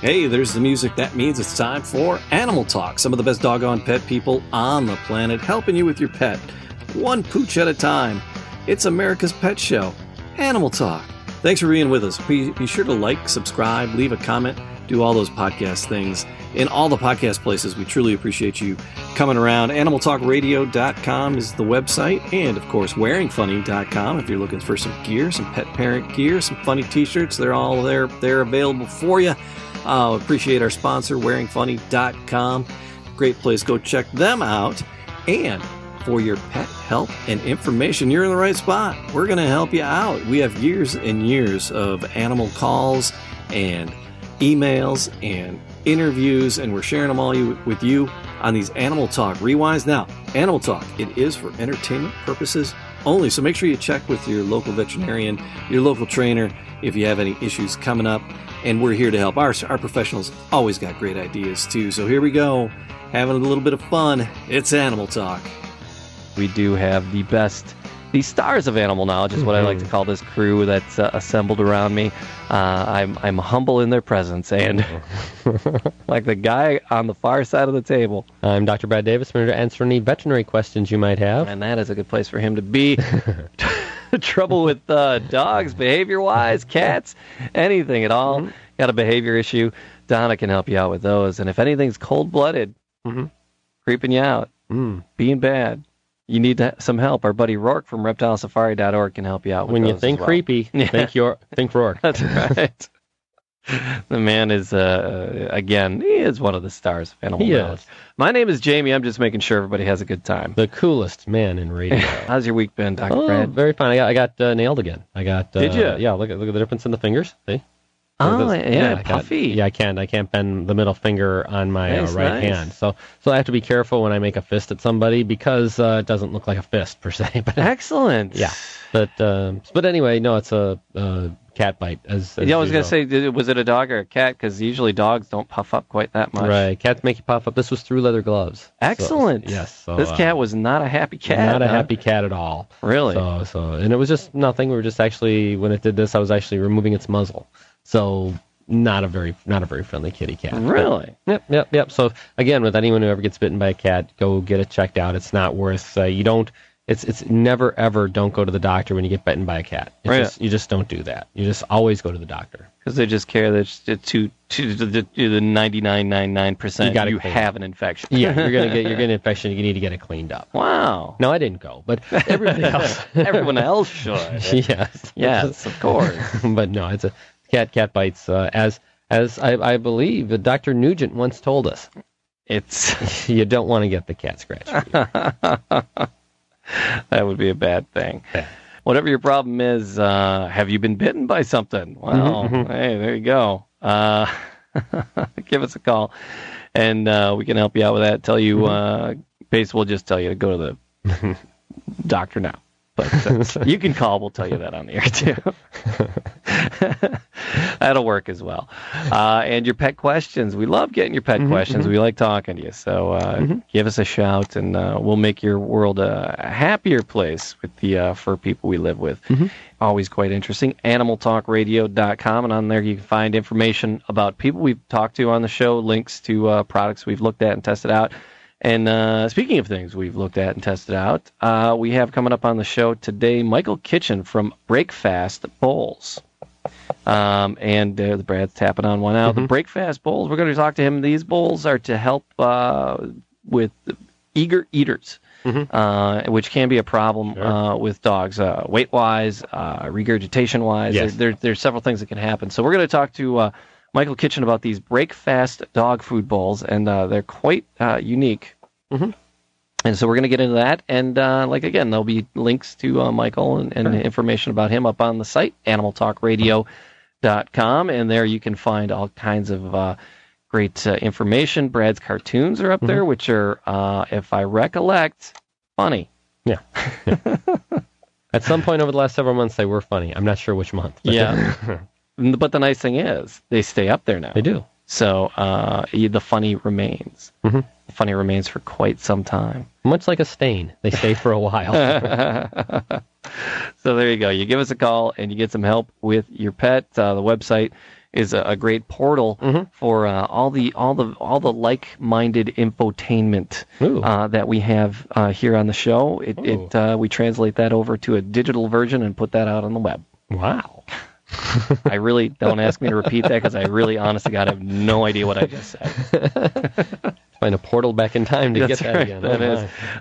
Hey, there's the music. That means it's time for Animal Talk. Some of the best doggone pet people on the planet helping you with your pet, one pooch at a time. It's America's Pet Show, Animal Talk. Thanks for being with us. Be, be sure to like, subscribe, leave a comment, do all those podcast things in all the podcast places. We truly appreciate you coming around. AnimalTalkRadio.com is the website, and of course, WearingFunny.com if you're looking for some gear, some pet parent gear, some funny T-shirts. They're all there. They're available for you. Uh, appreciate our sponsor, WearingFunny.com. Great place. Go check them out. And for your pet help and information, you're in the right spot. We're going to help you out. We have years and years of animal calls and emails and interviews, and we're sharing them all you, with you on these Animal Talk Rewinds. Now, Animal Talk, it is for entertainment purposes only, so make sure you check with your local veterinarian, your local trainer, if you have any issues coming up, and we're here to help. Our, our professionals always got great ideas too, so here we go, having a little bit of fun. It's Animal Talk. We do have the best, the stars of animal knowledge is what I like to call this crew that's uh, assembled around me. Uh, I'm I'm humble in their presence, and like the guy on the far side of the table, I'm Dr. Brad Davis. I'm here to answer any veterinary questions you might have. and that is a good place for him to be. Trouble with uh, dogs, behavior wise, cats, anything at all. Got a behavior issue? Donna can help you out with those. And if anything's cold blooded, Mhm. creeping you out, Mm. being bad, you need some help. Our buddy Rourke from ReptileSafari.org can help you out with When you think well. creepy, Yeah. think your think Rourke. That's right. the man is, uh, again, he is one of the stars of animal He knowledge. is. My name is Jamie. I'm just making sure everybody has a good time. The coolest man in radio. How's your week been, Dr. oh, Brad? very fine. I got, I got uh, nailed again. I got. Uh, Did you Yeah. Look at look at the difference in the fingers. See. Oh, Look at this. yeah, I got- puffy. yeah, I can't. I can't bend the middle finger on my Nice, uh, right nice. hand. So, so I have to be careful when I make a fist at somebody because uh, it doesn't look like a fist per se. But Excellent. yeah, but um, but anyway, no, it's a, a cat bite. As, as Yeah, I was going to usual. say, was it a dog or a cat? Because usually dogs don't puff up quite that much. Right, cats make you puff up. This was through leather gloves. So- Excellent. yes. So, this uh, cat was not a happy cat. not a happy cat at all. Really? So so and it was just nothing. We were just actually when it did this, I was actually removing its muzzle. So not a very not a very friendly kitty cat. Really? Yep, yep, yep. So again, with anyone who ever gets bitten by a cat, go get it checked out. It's not worth. Uh, you don't. It's it's never ever don't go to the doctor when you get bitten by a cat. It's Right. just, you just don't do that. You just always go to the doctor. Because they just care that to to the, to the 99.99 You percent gotta you have an infection. Yeah, you're gonna get you're an infection. You need to get it cleaned up. wow. No, I didn't go, but everybody else. Everyone else should. yes. yes, of course. but no, it's a cat cat bites. Uh, as as I, I believe Dr. Nugent once told us, It's you don't want to get the cat scratch. that would be a bad thing. Yeah. Whatever your problem is, uh, have you been bitten by something? Well, Mhm, hey, there you go. Uh, give us a call, and uh, we can help you out with that. Tell you, uh, base, we'll just tell you to go to the doctor now. But uh, you can call. We'll tell you that on the air too. That'll work as well. Uh, and your pet questions. We love getting your pet questions. We like talking to you. So uh, give us a shout, and uh, we'll make your world a happier place with the uh, fur people we live with. Always quite interesting. AnimalTalkRadio.com, and on there you can find information about people we've talked to on the show, links to uh, products we've looked at and tested out. And uh, speaking of things we've looked at and tested out, uh, we have coming up on the show today Michael Kitchen from Break-Fast Bowls. Um, and uh, the Brad's tapping on one out. The Break-Fast Bowls, we're going to talk to him. These bowls are to help uh, with eager eaters, uh, which can be a problem uh, with dogs, uh, weight wise, uh, regurgitation wise. Yes. There, there, there's several things that can happen. So we're going to talk to uh, Michael Kitchen about these Break-Fast dog food bowls, and uh, they're quite uh, unique. Mhm. And so we're going to get into that. And uh, like again, there'll be links to uh, Michael and, and information about him up on the site, animaltalkradio.com. And there you can find all kinds of uh, great uh, information. Brad's cartoons are up there, which are, uh, if I recollect, funny. yeah. At some point over the last several months, they were funny. I'm not sure which month. but Yeah. but the nice thing is, they stay up there now. they do. So uh, the funny remains. Mhm. The funny remains for quite some time. Much like a stain, they stay for a while. so there you go. You give us a call and you get some help with your pet. Uh, the website is a, a great portal for uh, all the all the all the like-minded infotainment uh, that we have uh, here on the show. It, it uh, we translate that over to a digital version and put that out on the web. Wow. I really don't ask me to repeat that because I really, honest to God, have no idea what I just said. Find a portal back in time to That's get that right. again. That Oh,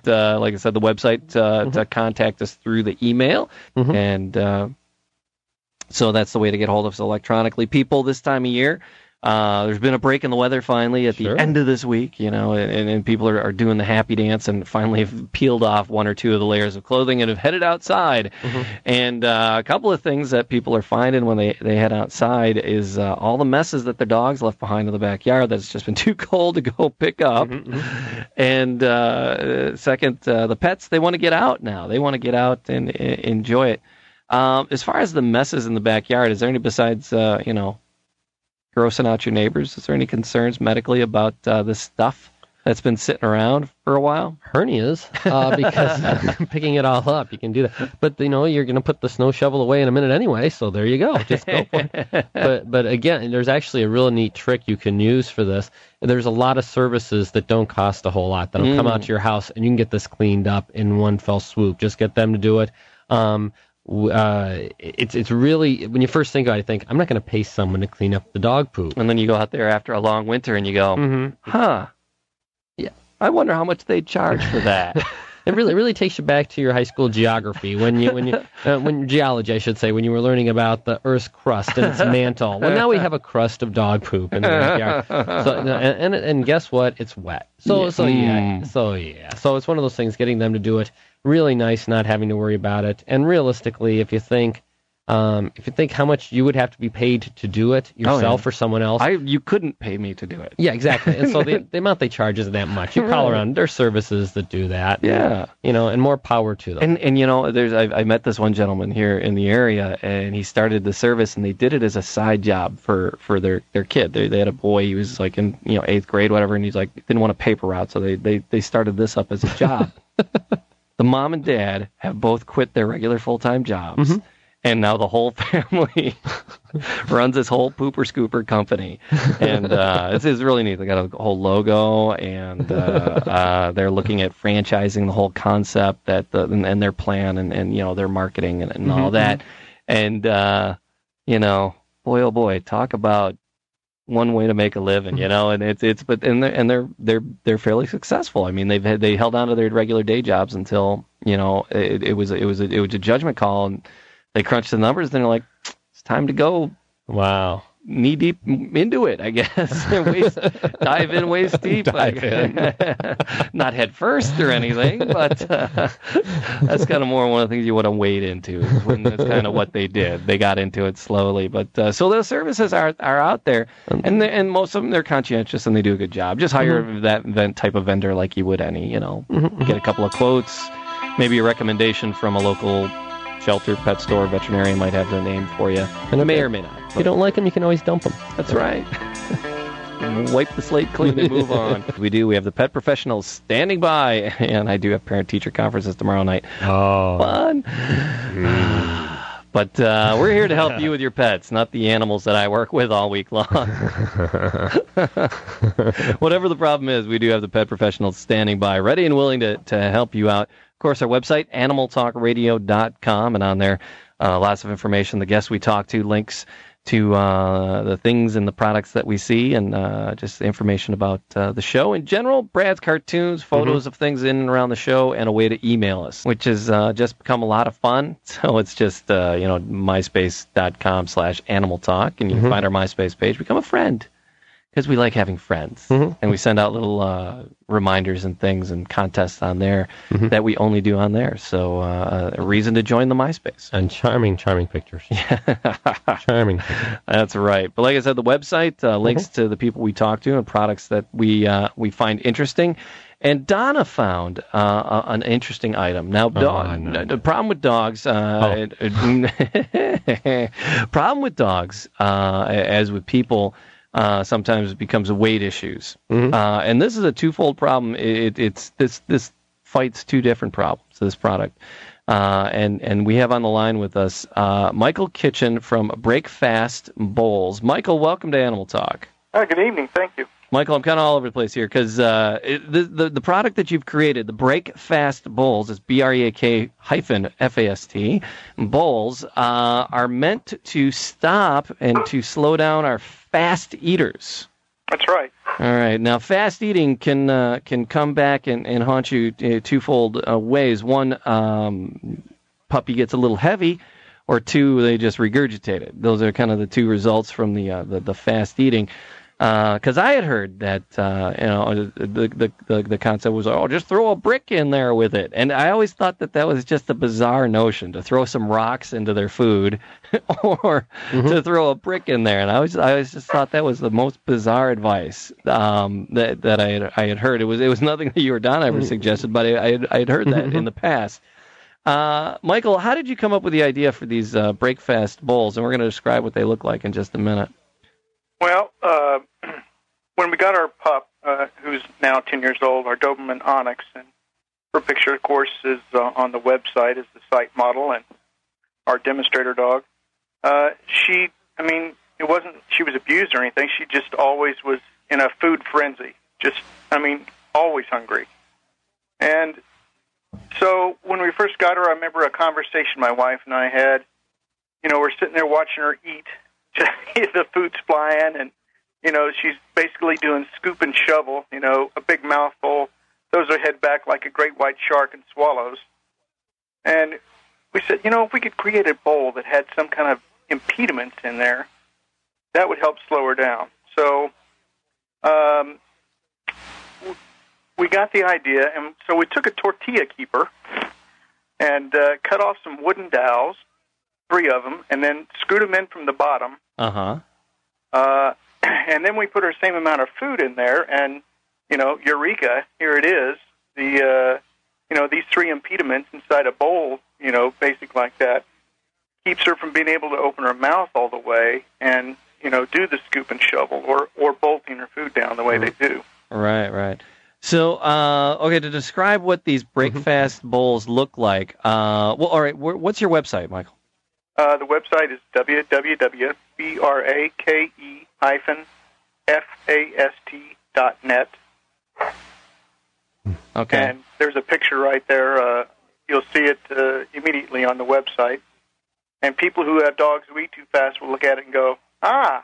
is, uh, like I said, the website uh, Mm-hmm. to contact us through the email, and uh, so that's the way to get hold of us electronically. People, this time of year, uh, there's been a break in the weather finally at Sure. the end of this week, you know, and, and people are, are doing the happy dance and finally have peeled off one or two of the layers of clothing and have headed outside. Mm-hmm. And uh, a couple of things that people are finding when they, they head outside is uh, all the messes that their dogs left behind in the backyard that's just been too cold to go pick up. Mm-hmm, And uh, second, uh, the pets, they want to get out now. They want to get out and, and enjoy it. Um, as far as the messes in the backyard, is there any besides, uh, you know, grossing out your neighbors? Is there any concerns medically about uh, this stuff that's been sitting around for a while? hernias uh, because picking it all up, you can do that. But you know, you're going to put the snow shovel away in a minute anyway, so there you go. Just go for it. But but again, there's actually a real neat trick you can use for this. There's a lot of services that don't cost a whole lot that'll come out to your house and you can get this cleaned up in one fell swoop. Just get them to do it. Um, uh, it's it's really when you first think about it, you think I'm not going to pay someone to clean up the dog poop. And then you go out there after a long winter and you go, Mm-hmm. huh, Yeah. I wonder how much they charge for that. It really, it really takes you back to your high school geography when you, when you, uh, when geology, I should say, when you were learning about the Earth's crust and its mantle. Well, now we have a crust of dog poop in the backyard. So, and, and and guess what? It's wet. So so yeah, Mm. so yeah. So it's one of those things. Getting them to do it really nice, not having to worry about it. And realistically, if you think, um, if you think how much you would have to be paid to do it yourself or someone else, I you couldn't pay me to do it. yeah, exactly. And so the, the amount they charge isn't that much. You call Right. around, there's services that do that. Yeah. You know, and more power to them. And and you know, there's I, I met this one gentleman here in the area, and he started the service, and they did it as a side job for for their their kid. They they had a boy, he was like in you know eighth grade, whatever, and he's like didn't want a paper route, so they they they started this up as a job. the mom and dad have both quit their regular full time jobs. And now the whole family runs this whole pooper scooper company, and uh, it's, it's really neat. They got a whole logo, and uh, uh, they're looking at franchising the whole concept that the, and, and their plan, and, and you know their marketing and, and all that. And uh, you know, boy oh boy, talk about one way to make a living, you mm-hmm. know. And it's it's but and they're and they're they're they're fairly successful. I mean, they've had, they held on to their regular day jobs until you know it, it was it was a, it was a judgment call, and they crunched the numbers. Then they're like, it's time to go Wow. Knee deep into it, I guess. waist, dive in waist deep. Dive like- Not head first or anything, but uh, that's kind of more one of the things you want to wade into. When that's kind of what they did. They got into it slowly, but uh, so those services are are out there, and they, and most of them they're conscientious and they do a good job. Just hire that that type of vendor like you would any. You know, get a couple of quotes, maybe a recommendation from a local shelter, pet store, veterinarian might have the name for you, and it may or may not. If you don't like them, you can always dump them. That's right. Wipe the slate clean and move on. we do. We have the pet professionals standing by, and I do have parent teacher conferences tomorrow night. Oh. Fun. But uh, we're here to help you with your pets, not the animals that I work with all week long. Whatever the problem is, we do have the pet professionals standing by, ready and willing to, to help you out. Of course, our website, animaltalkradio.com, and on there, uh, lots of information. The guests we talk to, links to uh, the things and the products that we see, and uh, just information about uh, the show in general. Brad's cartoons, photos of things in and around the show, and a way to email us, which has uh, just become a lot of fun. So it's just uh, you know myspace.com slash animal talk, and you can find our MySpace page. Become a friend because we like having friends, and we send out little uh, reminders and things and contests on there that we only do on there. So uh, a reason to join the MySpace. And charming, charming pictures. Yeah. charming. That's right. But like I said, the website uh, links to the people we talk to and products that we uh, we find interesting. And Donna found uh, an interesting item. Now, dog, no. the problem with dogs, uh, it- problem with dogs, uh, as with people, uh, sometimes it becomes weight issues. Uh, and this is a twofold problem. It, it's this this fights two different problems. This product. Uh, and and we have on the line with us uh, Michael Kitchen from Break-Fast Bowls. Michael, welcome to Animal Talk. Hi, good evening. Thank you. Michael, I'm kind of all over the place here because uh, the, the the product that you've created, the Break-Fast Bowls, is B R E A K hyphen F A S T bowls, uh, are meant to stop and to slow down our fast eaters. That's right. All right. Now, fast eating can uh, can come back and, and haunt you uh, twofold uh, ways. One, um, puppy gets a little heavy, or two, they just regurgitate it. Those are kind of the two results from the uh, the, the fast eating because uh, I had heard that uh, you know the, the the the concept was oh just throw a brick in there with it, and I always thought that that was just a bizarre notion to throw some rocks into their food, or mm-hmm. to throw a brick in there, and I was I always just thought that was the most bizarre advice um, that that I had I had heard. It was it was nothing that you or Don ever mm-hmm. suggested, but I I had, I had heard that in mm-hmm. the past. Uh, Michael, how did you come up with the idea for these uh, Break-Fast bowls? And we're going to describe what they look like in just a minute. Well, uh, when we got our pup, uh, who's now 10 years old, our Doberman Onyx, and her picture, of course, is uh, on the website as the site model, and our demonstrator dog. Uh, she, I mean, it wasn't she was abused or anything. She just always was in a food frenzy. Just, I mean, always hungry. And so when we first got her, I remember a conversation my wife and I had. You know, we're sitting there watching her eat, the food's flying, and you know she's basically doing scoop and shovel. You know, a big mouthful, throws her head back like a great white shark and swallows. And we said, you know, if we could create a bowl that had some kind of impediment in there, that would help slow her down. So um, we got the idea, and so we took a tortilla keeper and uh, cut off some wooden dowels, three of them, and then screwed them in from the bottom uh-huh. Uh And then we put our same amount of food in there, and you know, eureka! Here it is. The uh, you know these three impediments inside a bowl, you know, basic like that, keeps her from being able to open her mouth all the way and you know do the scoop and shovel or or bolting her food down the way they do. Right, right. So, uh, okay, to describe what these breakfast mm-hmm. bowls look like, uh, well, all right, what's your website, Michael? Uh, the website is www.brake-fast.net. Okay. And there's a picture right there. Uh, you'll see it uh, immediately on the website. And people who have dogs who eat too fast will look at it and go, ah,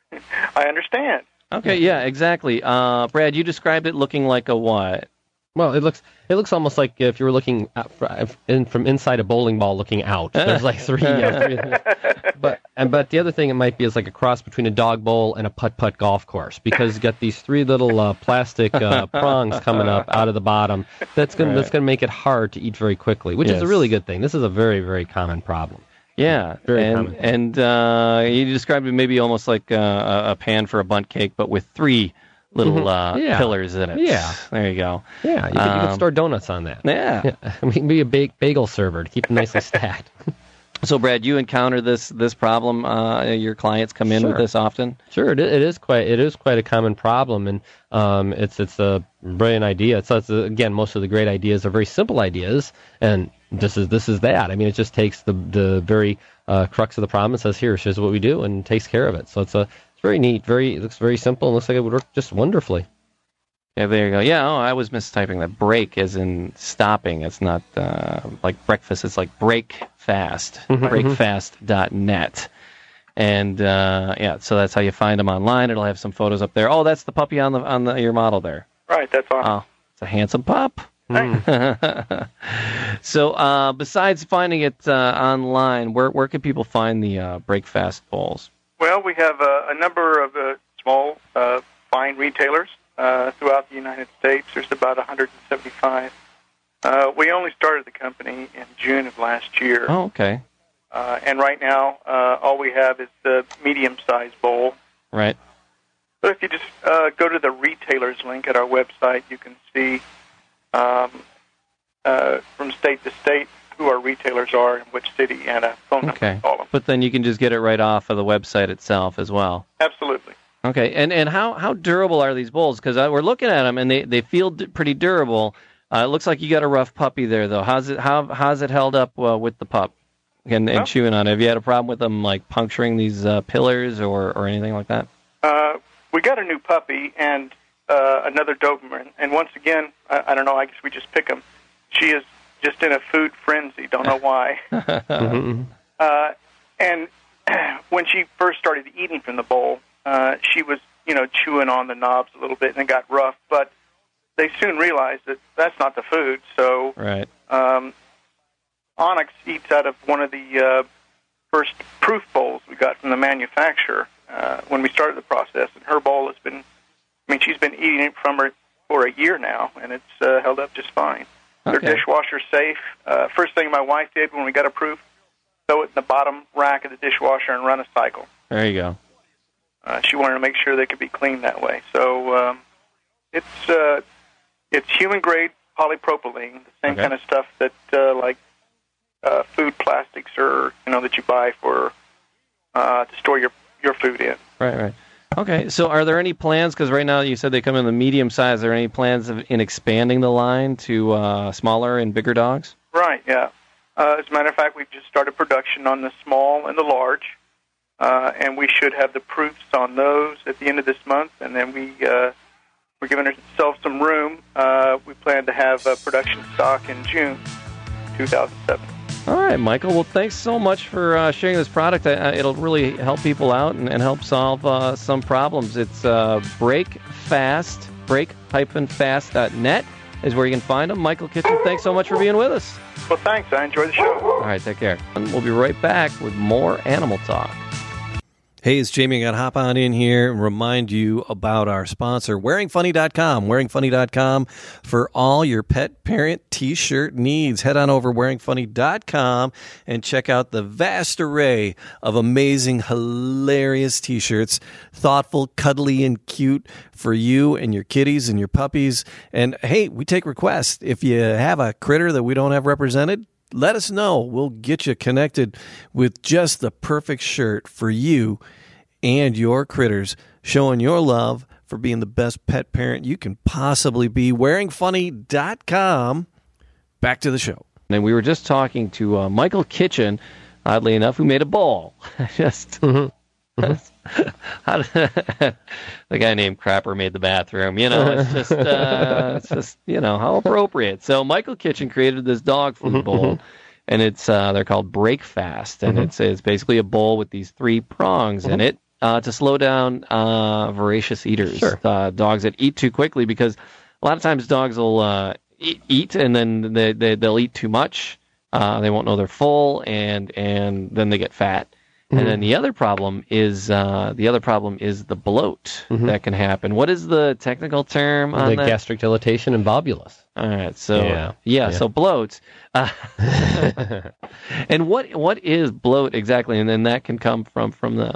I understand. Okay, yeah, exactly. Uh, Brad, you described it looking like a what? Well, it looks it looks almost like if you were looking at, in, from inside a bowling ball looking out. There's like three. three but and but the other thing it might be is like a cross between a dog bowl and a putt putt golf course because you got these three little uh, plastic uh, prongs coming up out of the bottom. That's gonna right. that's gonna make it hard to eat very quickly, which yes. is a really good thing. This is a very very common problem. Yeah, very and common. and uh, you described it maybe almost like uh, a pan for a Bundt cake, but with three little mm-hmm. uh, yeah. pillars in it. Yeah, there you go. Yeah, you, could, um, you could store donuts on that. Yeah, yeah. I mean, be a bagel server to keep them nicely stacked. So, Brad, you encounter this this problem. Uh, your clients come in sure. with this often. Sure, it, it is quite it is quite a common problem, and um, it's it's a brilliant idea. So, it's, again, most of the great ideas are very simple ideas, and this is this is that. I mean, it just takes the the very uh, crux of the problem and says, "Here, here's what we do," and takes care of it. So it's a very neat. Very it looks very simple and looks like it would work just wonderfully. Yeah, there you go. Yeah, oh, I was mistyping that. Brake is in stopping. It's not uh, like breakfast. It's like break fast. Mm-hmm, mm-hmm. Brake-fast.net. And uh, yeah, so that's how you find them online. It'll have some photos up there. Oh, that's the puppy on the on the, your model there. Right, that's awesome. Oh, it's a handsome pup. Mm. so, uh, besides finding it uh, online, where where can people find the uh, Break-Fast bowls? Well, we have a, a number of uh, small, uh, fine retailers uh, throughout the United States. There's about 175. Uh, we only started the company in June of last year. Oh, okay. Uh, and right now, uh, all we have is the medium-sized bowl. Right. But if you just uh, go to the retailers link at our website, you can see um, uh, from state to state who our retailers are in which city and a phone number okay. to call them. But then you can just get it right off of the website itself as well. Absolutely. Okay, and and how how durable are these bowls? Because we're looking at them and they they feel d- pretty durable. Uh, it looks like you got a rough puppy there, though. How's it how how's it held up uh, with the pup and, and Well- chewing on it? Have you had a problem with them like puncturing these uh, pillars or or anything like that? Uh, we got a new puppy and uh, another Doberman, and once again, I, I don't know. I guess we just pick them. She is just in a food frenzy. Don't know why. Mhm. Uh, and when she first started eating from the bowl, uh, she was, you know, chewing on the knobs a little bit, and it got rough. But they soon realized that that's not the food. So Right. um, Onyx eats out of one of the uh, first proof bowls we got from the manufacturer uh, when we started the process, and her bowl has been. I mean, she's been eating it from her for a year now, and it's uh, held up just fine. Okay. dishwasher safe. Uh, first thing my wife did when we got approved, throw it in the bottom rack of the dishwasher and run a cycle. There you go. Uh, she wanted to make sure they could be cleaned that way. So um, it's uh, it's human grade polypropylene, the same Okay. kind of stuff that uh, like uh, food plastics or you know that you buy for uh, to store your your food in. Right. Right. Okay. So, are there any plans? Because right now you said they come in the medium size. Are there any plans of, in expanding the line to uh, smaller and bigger dogs? Right. Yeah. Uh, as a matter of fact, we've just started production on the small and the large, uh, and we should have the proofs on those at the end of this month. And then we uh, we're giving ourselves some room. Uh, we plan to have uh, production stock in June 2007. All right, Michael. Well, thanks so much for uh, sharing this product. Uh, it'll really help people out and, and help solve uh, some problems. It's uh, Break Fast, brake-fast.net is where you can find them. Michael Kitchen, thanks so much for being with us. Well, thanks. I enjoy the show. All right, take care. And we'll be right back with more animal talk. Hey, it's Jamie. I got to hop on in here and remind you about our sponsor, wearingfunny.com. Wearingfunny.com for all your pet parent t shirt needs. Head on over wearingfunny.com and check out the vast array of amazing, hilarious t shirts. Thoughtful, cuddly, and cute for you and your kitties and your puppies. And hey, we take requests. If you have a critter that we don't have represented, let us know. We'll get you connected with just the perfect shirt for you and your critters, showing your love for being the best pet parent you can possibly be. Wearingfunny.com. Back to the show. And we were just talking to uh, Michael Kitchen, oddly enough, who made a bowl. just. How did, the guy named Crapper made the bathroom. You know, it's just, uh, it's just, you know, how appropriate. So Michael Kitchen created this dog food bowl, and it's uh, they're called Break Fast, and it's it's basically a bowl with these three prongs in it uh, to slow down uh, voracious eaters, Sure. uh, dogs that eat too quickly, because a lot of times dogs will uh, eat, eat and then they, they they'll eat too much. Uh, they won't know they're full, and and then they get fat. And then the other problem is uh, the other problem is the bloat that can happen. What is the technical term on the gastric dilatation and volvulus. All right, so yeah, Yeah. yeah, so bloat. Uh, and what what is bloat exactly? And then that can come from from the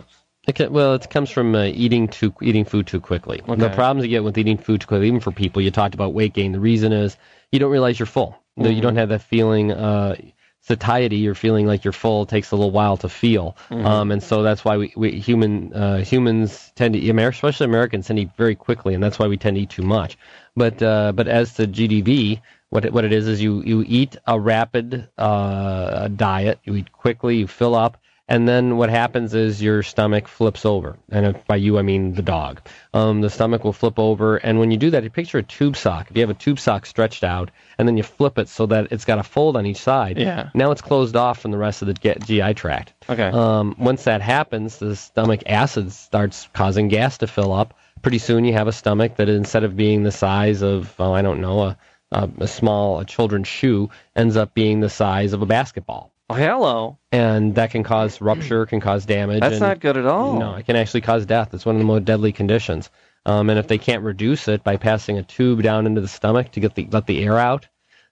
It well, it comes from uh, eating too eating food too quickly. The problems you get with eating food too quickly, even for people, you talked about weight gain. The reason is you don't realize you're full. Mm-hmm. You don't have that feeling. Uh, satiety, you're feeling like you're full. Takes a little while to feel, Mm-hmm. um, and so that's why we, we human uh, humans tend to, Amer- especially Americans, tend to eat very quickly, and that's why we tend to eat too much. But uh, but as to GDV, what it, what it is is you you eat a rapid uh, diet, you eat quickly, you fill up, and then what happens is your stomach flips over. And if by you, I mean the dog. Um, the stomach will flip over. And when you do that, you picture a tube sock. If you have a tube sock stretched out and then you flip it so that it's got a fold on each side, Yeah. now it's closed off from the rest of the GI tract. Okay. Um, once that happens, the stomach acid starts causing gas to fill up. Pretty soon you have a stomach that instead of being the size of, oh, I don't know, a, a, a small a children's shoe, ends up being the size of a basketball hello. and that can cause rupture, can cause damage. That's and, not good at all. No, it can actually cause death. It's one of the most deadly conditions. Um, and if they can't reduce it by passing a tube down into the stomach to get the let the air out,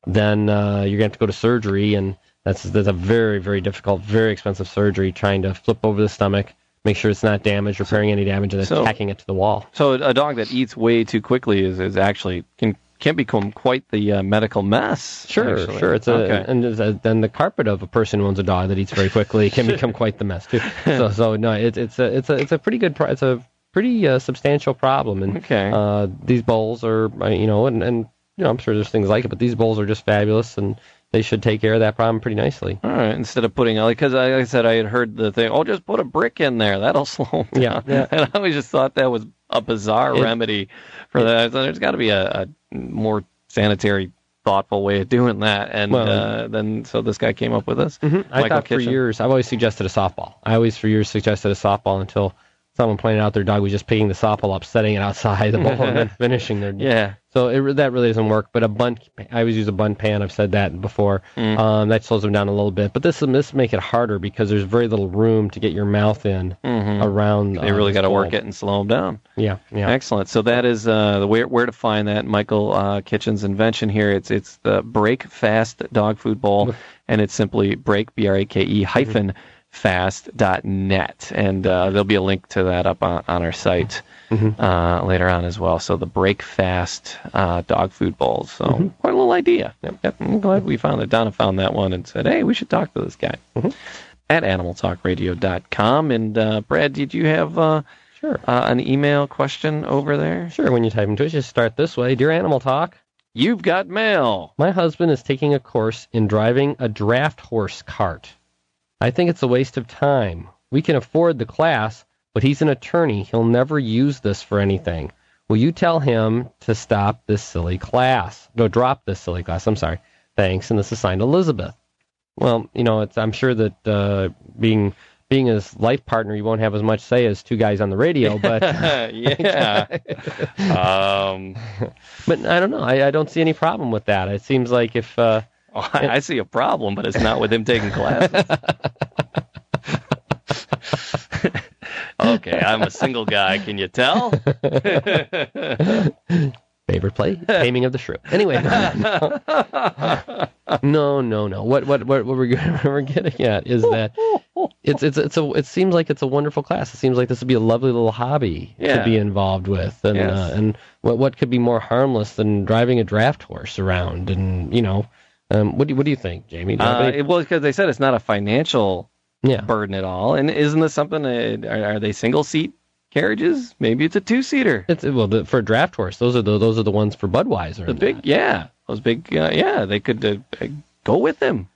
then uh, you're going to have to go to surgery, and that's that's a very very difficult, very expensive surgery. Trying to flip over the stomach, make sure it's not damaged, repairing any damage, and then So- tacking it to the wall. So a dog that eats way too quickly is, is actually can can become quite the uh, medical mess. Sure, actually. sure. It's a okay. and a, then the carpet of a person who owns a dog that eats very quickly can become quite the mess too. So so no, it's it's a it's a it's a pretty good pro- it's a pretty uh, substantial problem and Okay. uh, these bowls are uh, you know and, and you know, I'm sure there's things like it, but these bowls are just fabulous, and they should take care of that problem pretty nicely. All right, instead of putting because like I said I had heard the thing, oh, just put a brick in there, that'll slow them down. Yeah, yeah. And I always just thought that was a bizarre It- remedy for that. So there's got to be a, a more sanitary, thoughtful way of doing that. And Well, uh, then so this guy came up with this. I Michael thought for Kitchen. years, I've always suggested a softball. I always for years suggested a softball until someone pointed out their dog was just picking the softball up, setting it outside the bowl, and then finishing their. Yeah. So it, that really doesn't work. But a bun, I always use a bun pan. I've said that before. Mm. Um, that slows them down a little bit. But this this make it harder because there's very little room to get your mouth in around. Mm-hmm. They uh, really got to work it and slow them down. Yeah, yeah. Excellent. So that is uh, the where where to find that Michael uh, Kitchen's invention here. It's it's the Break Fast Dog Food Bowl, and it's simply brake b r a k e hyphen fast dot net, and uh, there'll be a link to that up on, on our site uh, later on as well. So the Break Fast uh, Dog Food Bowl. So quite a little idea. Yep, I'm glad we found it. Donna found that one and said, "Hey, we should talk to this guy." At animaltalkradio.com. And uh, Brad, did you have uh, Sure. uh, an email question over there? Sure. When you type into it, just start this way. Dear Animal Talk. You've got mail. My husband is taking a course in driving a draft horse cart. I think it's a waste of time. We can afford the class, but he's an attorney. He'll never use this for anything. Will you tell him to stop this silly class? No, drop this silly class. I'm sorry. Thanks. And this is signed Elizabeth. Well, you know, it's, I'm sure that uh, being being his life partner, you won't have as much say as two guys on the radio, but yeah. um, but I don't know. I, I don't see any problem with that. It seems like if uh, I, I see a problem, but it's not with him taking classes. okay, I'm a single guy. Can you tell? Favorite play? Taming of the Shrew. Anyway, no, no, no, no. What, what, what, what we're what we're getting at is that it's it's it's a it seems like it's a wonderful class. It seems like this would be a lovely little hobby Yeah. to be involved with, and Yes. uh, and what what could be more harmless than driving a draft horse around? And you know, um, what do you, what do you think, Jamie? Do you Uh, it, well, because they said it's not a financial yeah, burden at all. And isn't this something? That, are, are they single seat carriages? Maybe it's a two seater. it's well the, for a draft horse. Those are the those are the ones for Budweiser. The big, that. yeah, those big, uh, yeah, they could uh, go with them.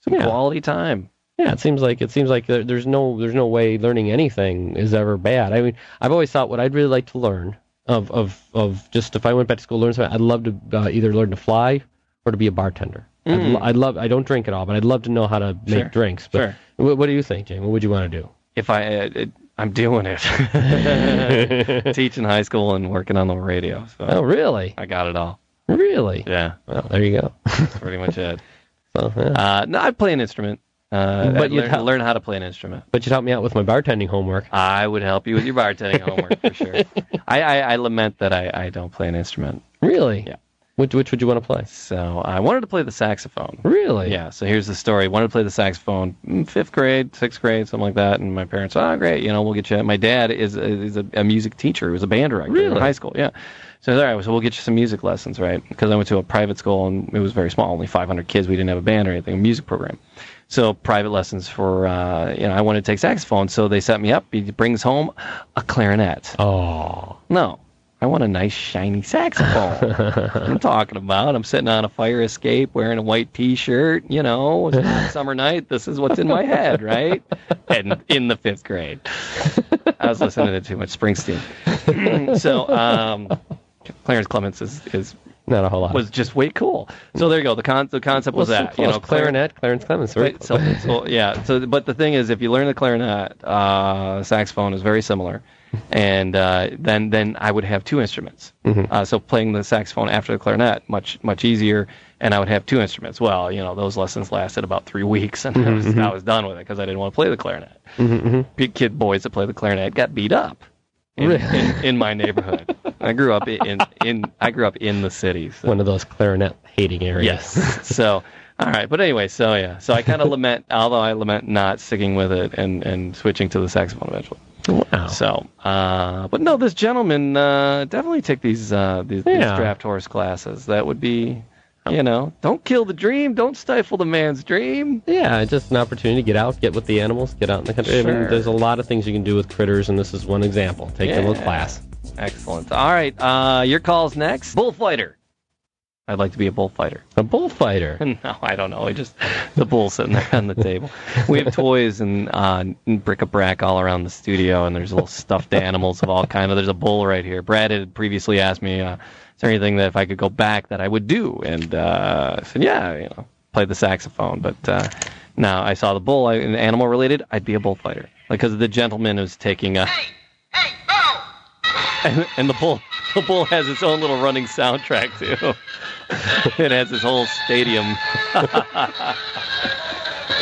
Some Yeah. quality time. Yeah, it seems like it seems like there, there's no there's no way learning anything is ever bad. I mean, I've always thought what I'd really like to learn of of of just if I went back to school learn something, I'd love to uh, either learn to fly or to be a bartender. I'd, lo- I'd love I don't drink at all, but I'd love to know how to make Mm. Sure, drinks. But sure. what, what do you think, Jamie? What would you want to do? If I, uh, it, I'm doing it. Teaching high school and working on the radio. So Oh, really? I got it all. Really? Yeah, Well, there you go. that's pretty much it. so, yeah. Uh, no, I'd play an instrument. Uh, But I'd you'd learn, learn how to play an instrument. But you'd help me out with my bartending homework. I would help you with your bartending homework for sure. I, I, I lament that I, I don't play an instrument. Really? Yeah. Which which would you want to play? So I wanted to play the saxophone. Really? Yeah, so here's the story. Wanted to play the saxophone, mm, fifth grade, sixth grade, something like that. And my parents, oh, great, you know, we'll get you. My dad is is a, a music teacher. He was a band director in high school. Yeah. So all right, so we'll get you some music lessons, right? Because I went to a private school and it was very small, only 500 kids. We didn't have a band or anything, a music program. So private lessons for, uh, you know, I wanted to take saxophone. So they set me up. He brings home a clarinet. Oh. No. I want a nice shiny saxophone. I'm talking about. I'm sitting on a fire escape wearing a white t-shirt, you know, it's a hot summer night. This is what's in my head, right? And in the fifth grade. I was listening to too much Springsteen. so, um, Clarence Clemons is, is Not a whole lot. was just way cool. So there you go. The con the concept was Well, so that you know clar- clarinet, Clarence Clemons. very Right, so, so yeah. So, but the thing is, if you learn the clarinet, uh, saxophone is very similar, and uh, then then I would have two instruments. Mm-hmm. Uh, so playing the saxophone after the clarinet much much easier, and I would have two instruments. Well, you know, those lessons lasted about three weeks, and I mm-hmm, was mm-hmm. I was done with it because I didn't want to play the clarinet. Big kid boys that play the clarinet got beat up. In, Really? in, in my neighborhood, I grew up in, in I grew up in the city. So. one of those clarinet hating areas. Yes. so, all right. But anyway, so yeah. So I kind of lament, although I lament not sticking with it and, and switching to the saxophone eventually. Wow. So, uh, but no, this gentleman uh, definitely take these, uh, these, these draft horse classes. That would be, you know, don't kill the dream, don't stifle the man's dream. Yeah, just an opportunity to get out, get with the animals, get out in the country. I mean, there's a lot of things you can do with critters, and this is one example. Take a little Yeah. class. Excellent. All right. Uh, your call's next. Bullfighter. I'd like to be a bullfighter. A bullfighter. no, I don't know. I just the bull sitting there on the table. We have toys and, uh, bric-a-brac all around the studio, and there's little stuffed animals of all kind. Of there's a bull right here. Brad had previously asked me, uh, "Is there anything that if I could go back that I would do?" And uh, I said, "Yeah, you know, play the saxophone." But uh, now I saw the bull, I, and animal related, I'd be a bullfighter, like because the gentleman was taking a. Hey, hey, Bo! And, and the bull the bull has its own little running soundtrack too. it has its whole stadium.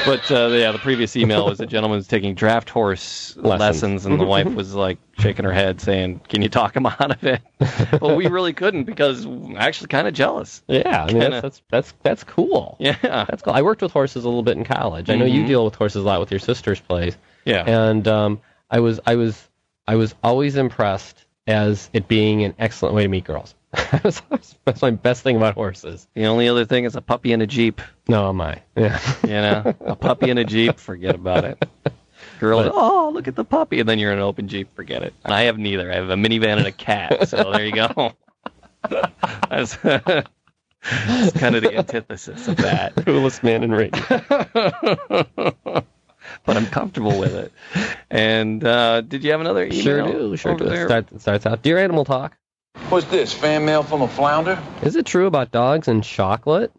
but uh, yeah, the previous email was a gentleman was taking draft horse lessons, Lessons. and the wife was like shaking her head, saying, "Can you talk him out of it?" but we really couldn't because I'm actually kind of jealous. Yeah, I mean Kinda- that's, that's that's that's cool. Yeah, That's cool. I worked with horses a little bit in college. I know you Mhm. deal with horses a lot with your sister's place. yeah. and um, I was I was I was always impressed as it being an excellent way to meet girls. That's my best thing about horses. The only other thing is a puppy in a jeep. No, my yeah. You know, a puppy in a jeep, forget about it. Girl, But- oh look at the puppy, and then you're in an open jeep, forget it. I have neither. I have a minivan and a cat, so there you go. That's, that's kind of the antithesis of that, Coolest man in radio. But I'm comfortable with it. And uh, did you have another email? Sure do, sure do. there? It start, starts out, dear Animal Talk. What's this, fan mail from a flounder? Is it true about dogs and chocolate?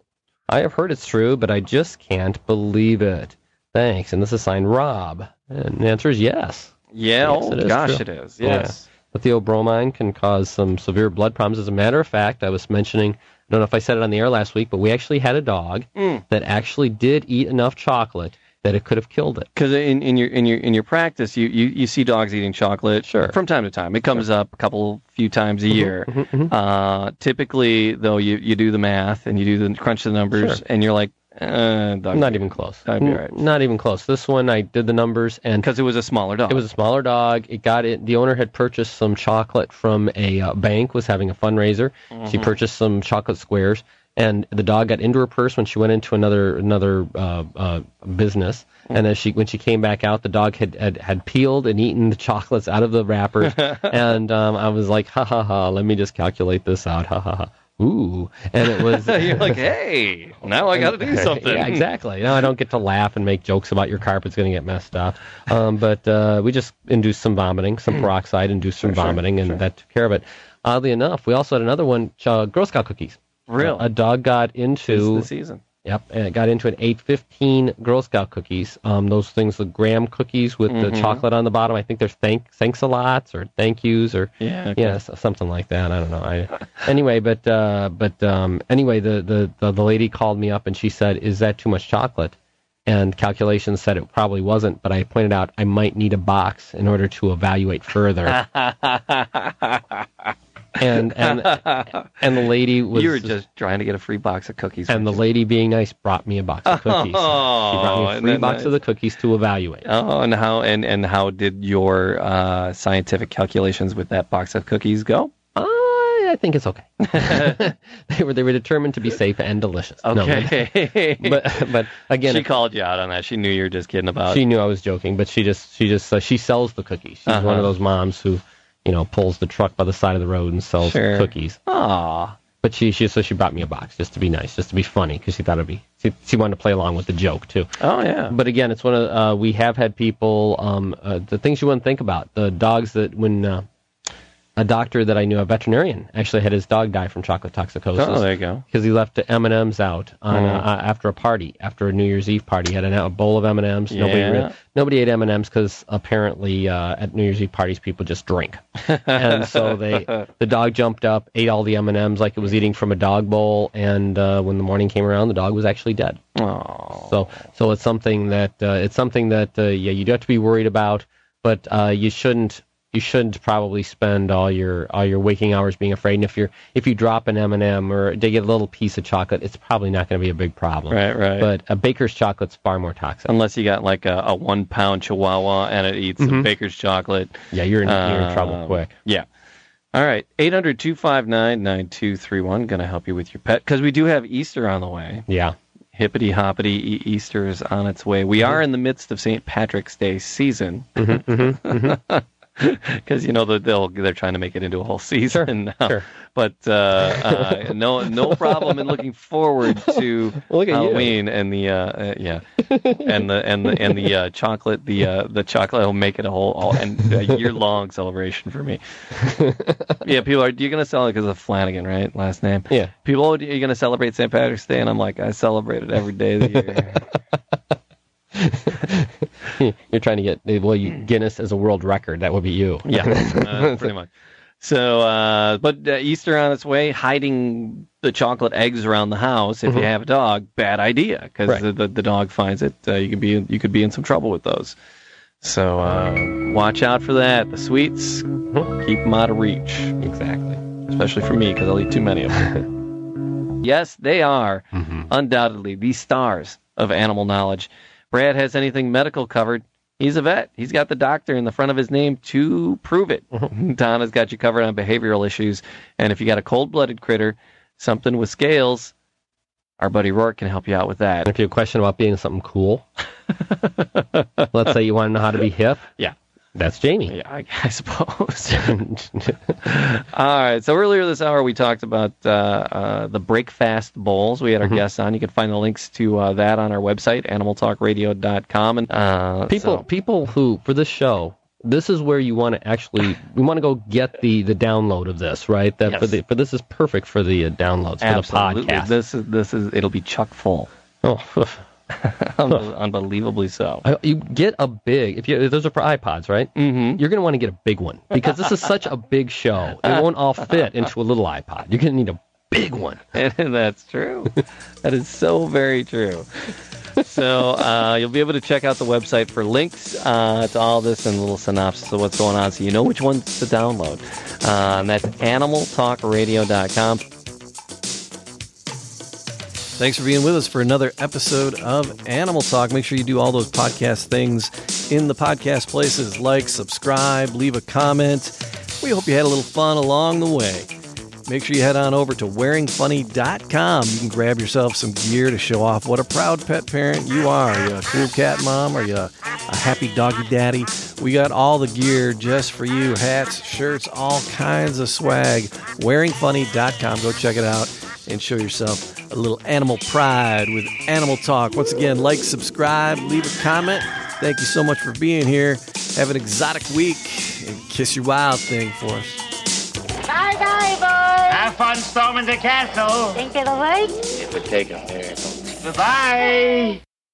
I have heard it's true, but I just can't believe it. Thanks. And this is signed Rob. And the answer is yes. Yeah, Yes, oh it is gosh, true. it is. Yeah. Yes. The theobromine can cause some severe blood problems. As a matter of fact, I was mentioning, I don't know if I said it on the air last week, but we actually had a dog Mm. that actually did eat enough chocolate that it could have killed it. Because in, in your in your in your practice, you, you, you see dogs eating chocolate Sure. from time to time. It comes up a couple few times a year. Mhm, mhm. Uh, typically, though, you, you do the math and you do the crunch the numbers, Sure. and you're like, uh, dog, Not even close. Right. Not even close. This one, I did the numbers, and because it was a smaller dog. It was a smaller dog. It got it. The owner had purchased some chocolate from a uh, bank. Was having a fundraiser. She Mm-hmm. purchased some chocolate squares, and the dog got into her purse when she went into another another uh, uh, business. Mm. And as she when she came back out, the dog had had, had peeled and eaten the chocolates out of the wrappers. and um, I was like, ha ha ha. Let me just calculate this out. Ha ha ha. Ooh, and it was. you're like, hey, now I got to do something. Yeah, exactly. Now I don't get to laugh and make jokes about your carpet's going to get messed up. Um, but uh, we just induced some vomiting, some peroxide induced some vomiting, and that took care of it. Oddly enough, we also had another one, uh, Girl Scout cookies. Really? A dog got into the season. Yep, and it got into an 815 Girl Scout cookies. Um, those things, the graham cookies with the Mhm. chocolate on the bottom. I think they're thank thanks a lots or thank yous or Yeah. okay. yeah, something like that. I don't know. I anyway, but uh, but um, anyway, the, the the the lady called me up and she said, "Is that too much chocolate?" And calculations said it probably wasn't, but I pointed out I might need a box in order to evaluate further. and and and the lady was you were just trying to get a free box of cookies. and the lady being nice brought me a box of cookies. she brought me a free box nice? of the cookies to evaluate. Oh, and how and and how did your uh, scientific calculations with that box of cookies go? Uh, I think it's okay. they were they were determined to be safe and delicious. No, Okay. but but again, she it- called you out on that. She knew you were just kidding about. she knew I was joking, but she just she just uh, she sells the cookies. She's Uh-huh. one of those moms who, you know, pulls the truck by the side of the road and sells Sure. cookies. Aw. But she she so she brought me a box just to be nice, just to be funny, because she thought it'd be she, she wanted to play along with the joke too. Oh yeah. But again, it's one of uh, we have had people um, uh, the things you wouldn't think about the dogs that when uh, a doctor that I knew, a veterinarian, actually had his dog die from chocolate toxicosis Oh, there you go. because he left M and M's out on Mm. uh, after a party, after a New Year's Eve party. He had a, a bowl of M and M's. Nobody Yeah. re- nobody ate M and M's because apparently uh, at New Year's Eve parties people just drink, and so they the dog jumped up, ate all the M and M's like it was eating from a dog bowl, and uh, when the morning came around, the dog was actually dead. Oh. So so it's something that uh, it's something that uh, yeah you do have to be worried about, but uh, you shouldn't you shouldn't probably spend all your all your waking hours being afraid. And if you're if you drop an M and m or they get a little piece of chocolate, it's probably not going to be a big problem. Right, right. But a baker's chocolate's far more toxic. Unless you got like a, a one pound chihuahua and it eats Mhm. a baker's chocolate. yeah, you're in, you're in trouble Um, quick. Yeah. All right. 800 259 9231. Going to help you with your pet because we do have Easter on the way. Yeah. Hippity hoppity, e- Easter is on its way. We are in the midst of St. Patrick's Day season. Mm-hmm, because you know the, they'll they're trying to make it into a whole season now. sure. But uh, uh, no no problem in looking forward to Look at you. Halloween and the uh, uh, yeah and the and the and the uh, chocolate the uh, the chocolate will make it a whole all, and a year long celebration for me. yeah, people are you're gonna celebrate because of Flanagan, right? Last name. Yeah. People, are you gonna celebrate St. Patrick's Day? And I'm like, I celebrate it every day of the year. You're trying to get well, you Guinness as a world record. That would be you. Yeah, uh, pretty much. So, uh, but uh, Easter on its way, hiding the chocolate eggs around the house. If you have a dog, bad idea because Right. the, the the dog finds it. Uh, you could be you could be in some trouble with those. So uh, watch out for that. The sweets, keep them out of reach. exactly. especially for me because I'll eat too many of them. yes, they are undoubtedly the stars of animal knowledge. Brad has anything medical covered. He's a vet. He's got the doctor in the front of his name to prove it. Mm-hmm. Donna's got you covered on behavioral issues. And if you got a cold blooded critter, something with scales, our buddy Rourke can help you out with that. If you have a question about being something cool, let's say you want to know how to be hip. Yeah. That's Jamie. Yeah, I, I suppose. All right. So earlier this hour, we talked about uh, uh, the Break-Fast Bowls. We had our guests on. You can find the links to uh, that on our website, animaltalkradio.com. And uh, people so- people who for this show this is where you want to actually we want to go get the the download of this right that for Yes. the for this is perfect for the uh, downloads for absolutely. the podcast This is this is it'll be chuck full. oh, Unbel- Unbelievably so. You get a big if you those are for ipods right Mm-hmm. you're going to want to get a big one because this is such a big show it won't all fit into a little ipod you're going to need a big one And that's true. that is so very true. So uh, you'll be able to check out the website for links uh, to all this and a little synopsis of what's going on, so you know which ones to download. Uh, and that's animaltalkradio.com. Thanks for being with us for another episode of Animal Talk. Make sure you do all those podcast things in the podcast places like, subscribe, leave a comment. We hope you had a little fun along the way. Make sure you head on over to wearingfunny.com. You can grab yourself some gear to show off what a proud pet parent you are. Are you a cool cat mom? Are you a, a happy doggy daddy? We got all the gear just for you hats, shirts, all kinds of swag. Wearingfunny.com. Go check it out and show yourself a little animal pride with Animal Talk. Once again, like, subscribe, leave a comment. Thank you so much for being here. Have an exotic week and kiss your wild thing for us. Bye bye, boys. Have fun storming the castle. Think it'll work? It would take a miracle. Goodbye.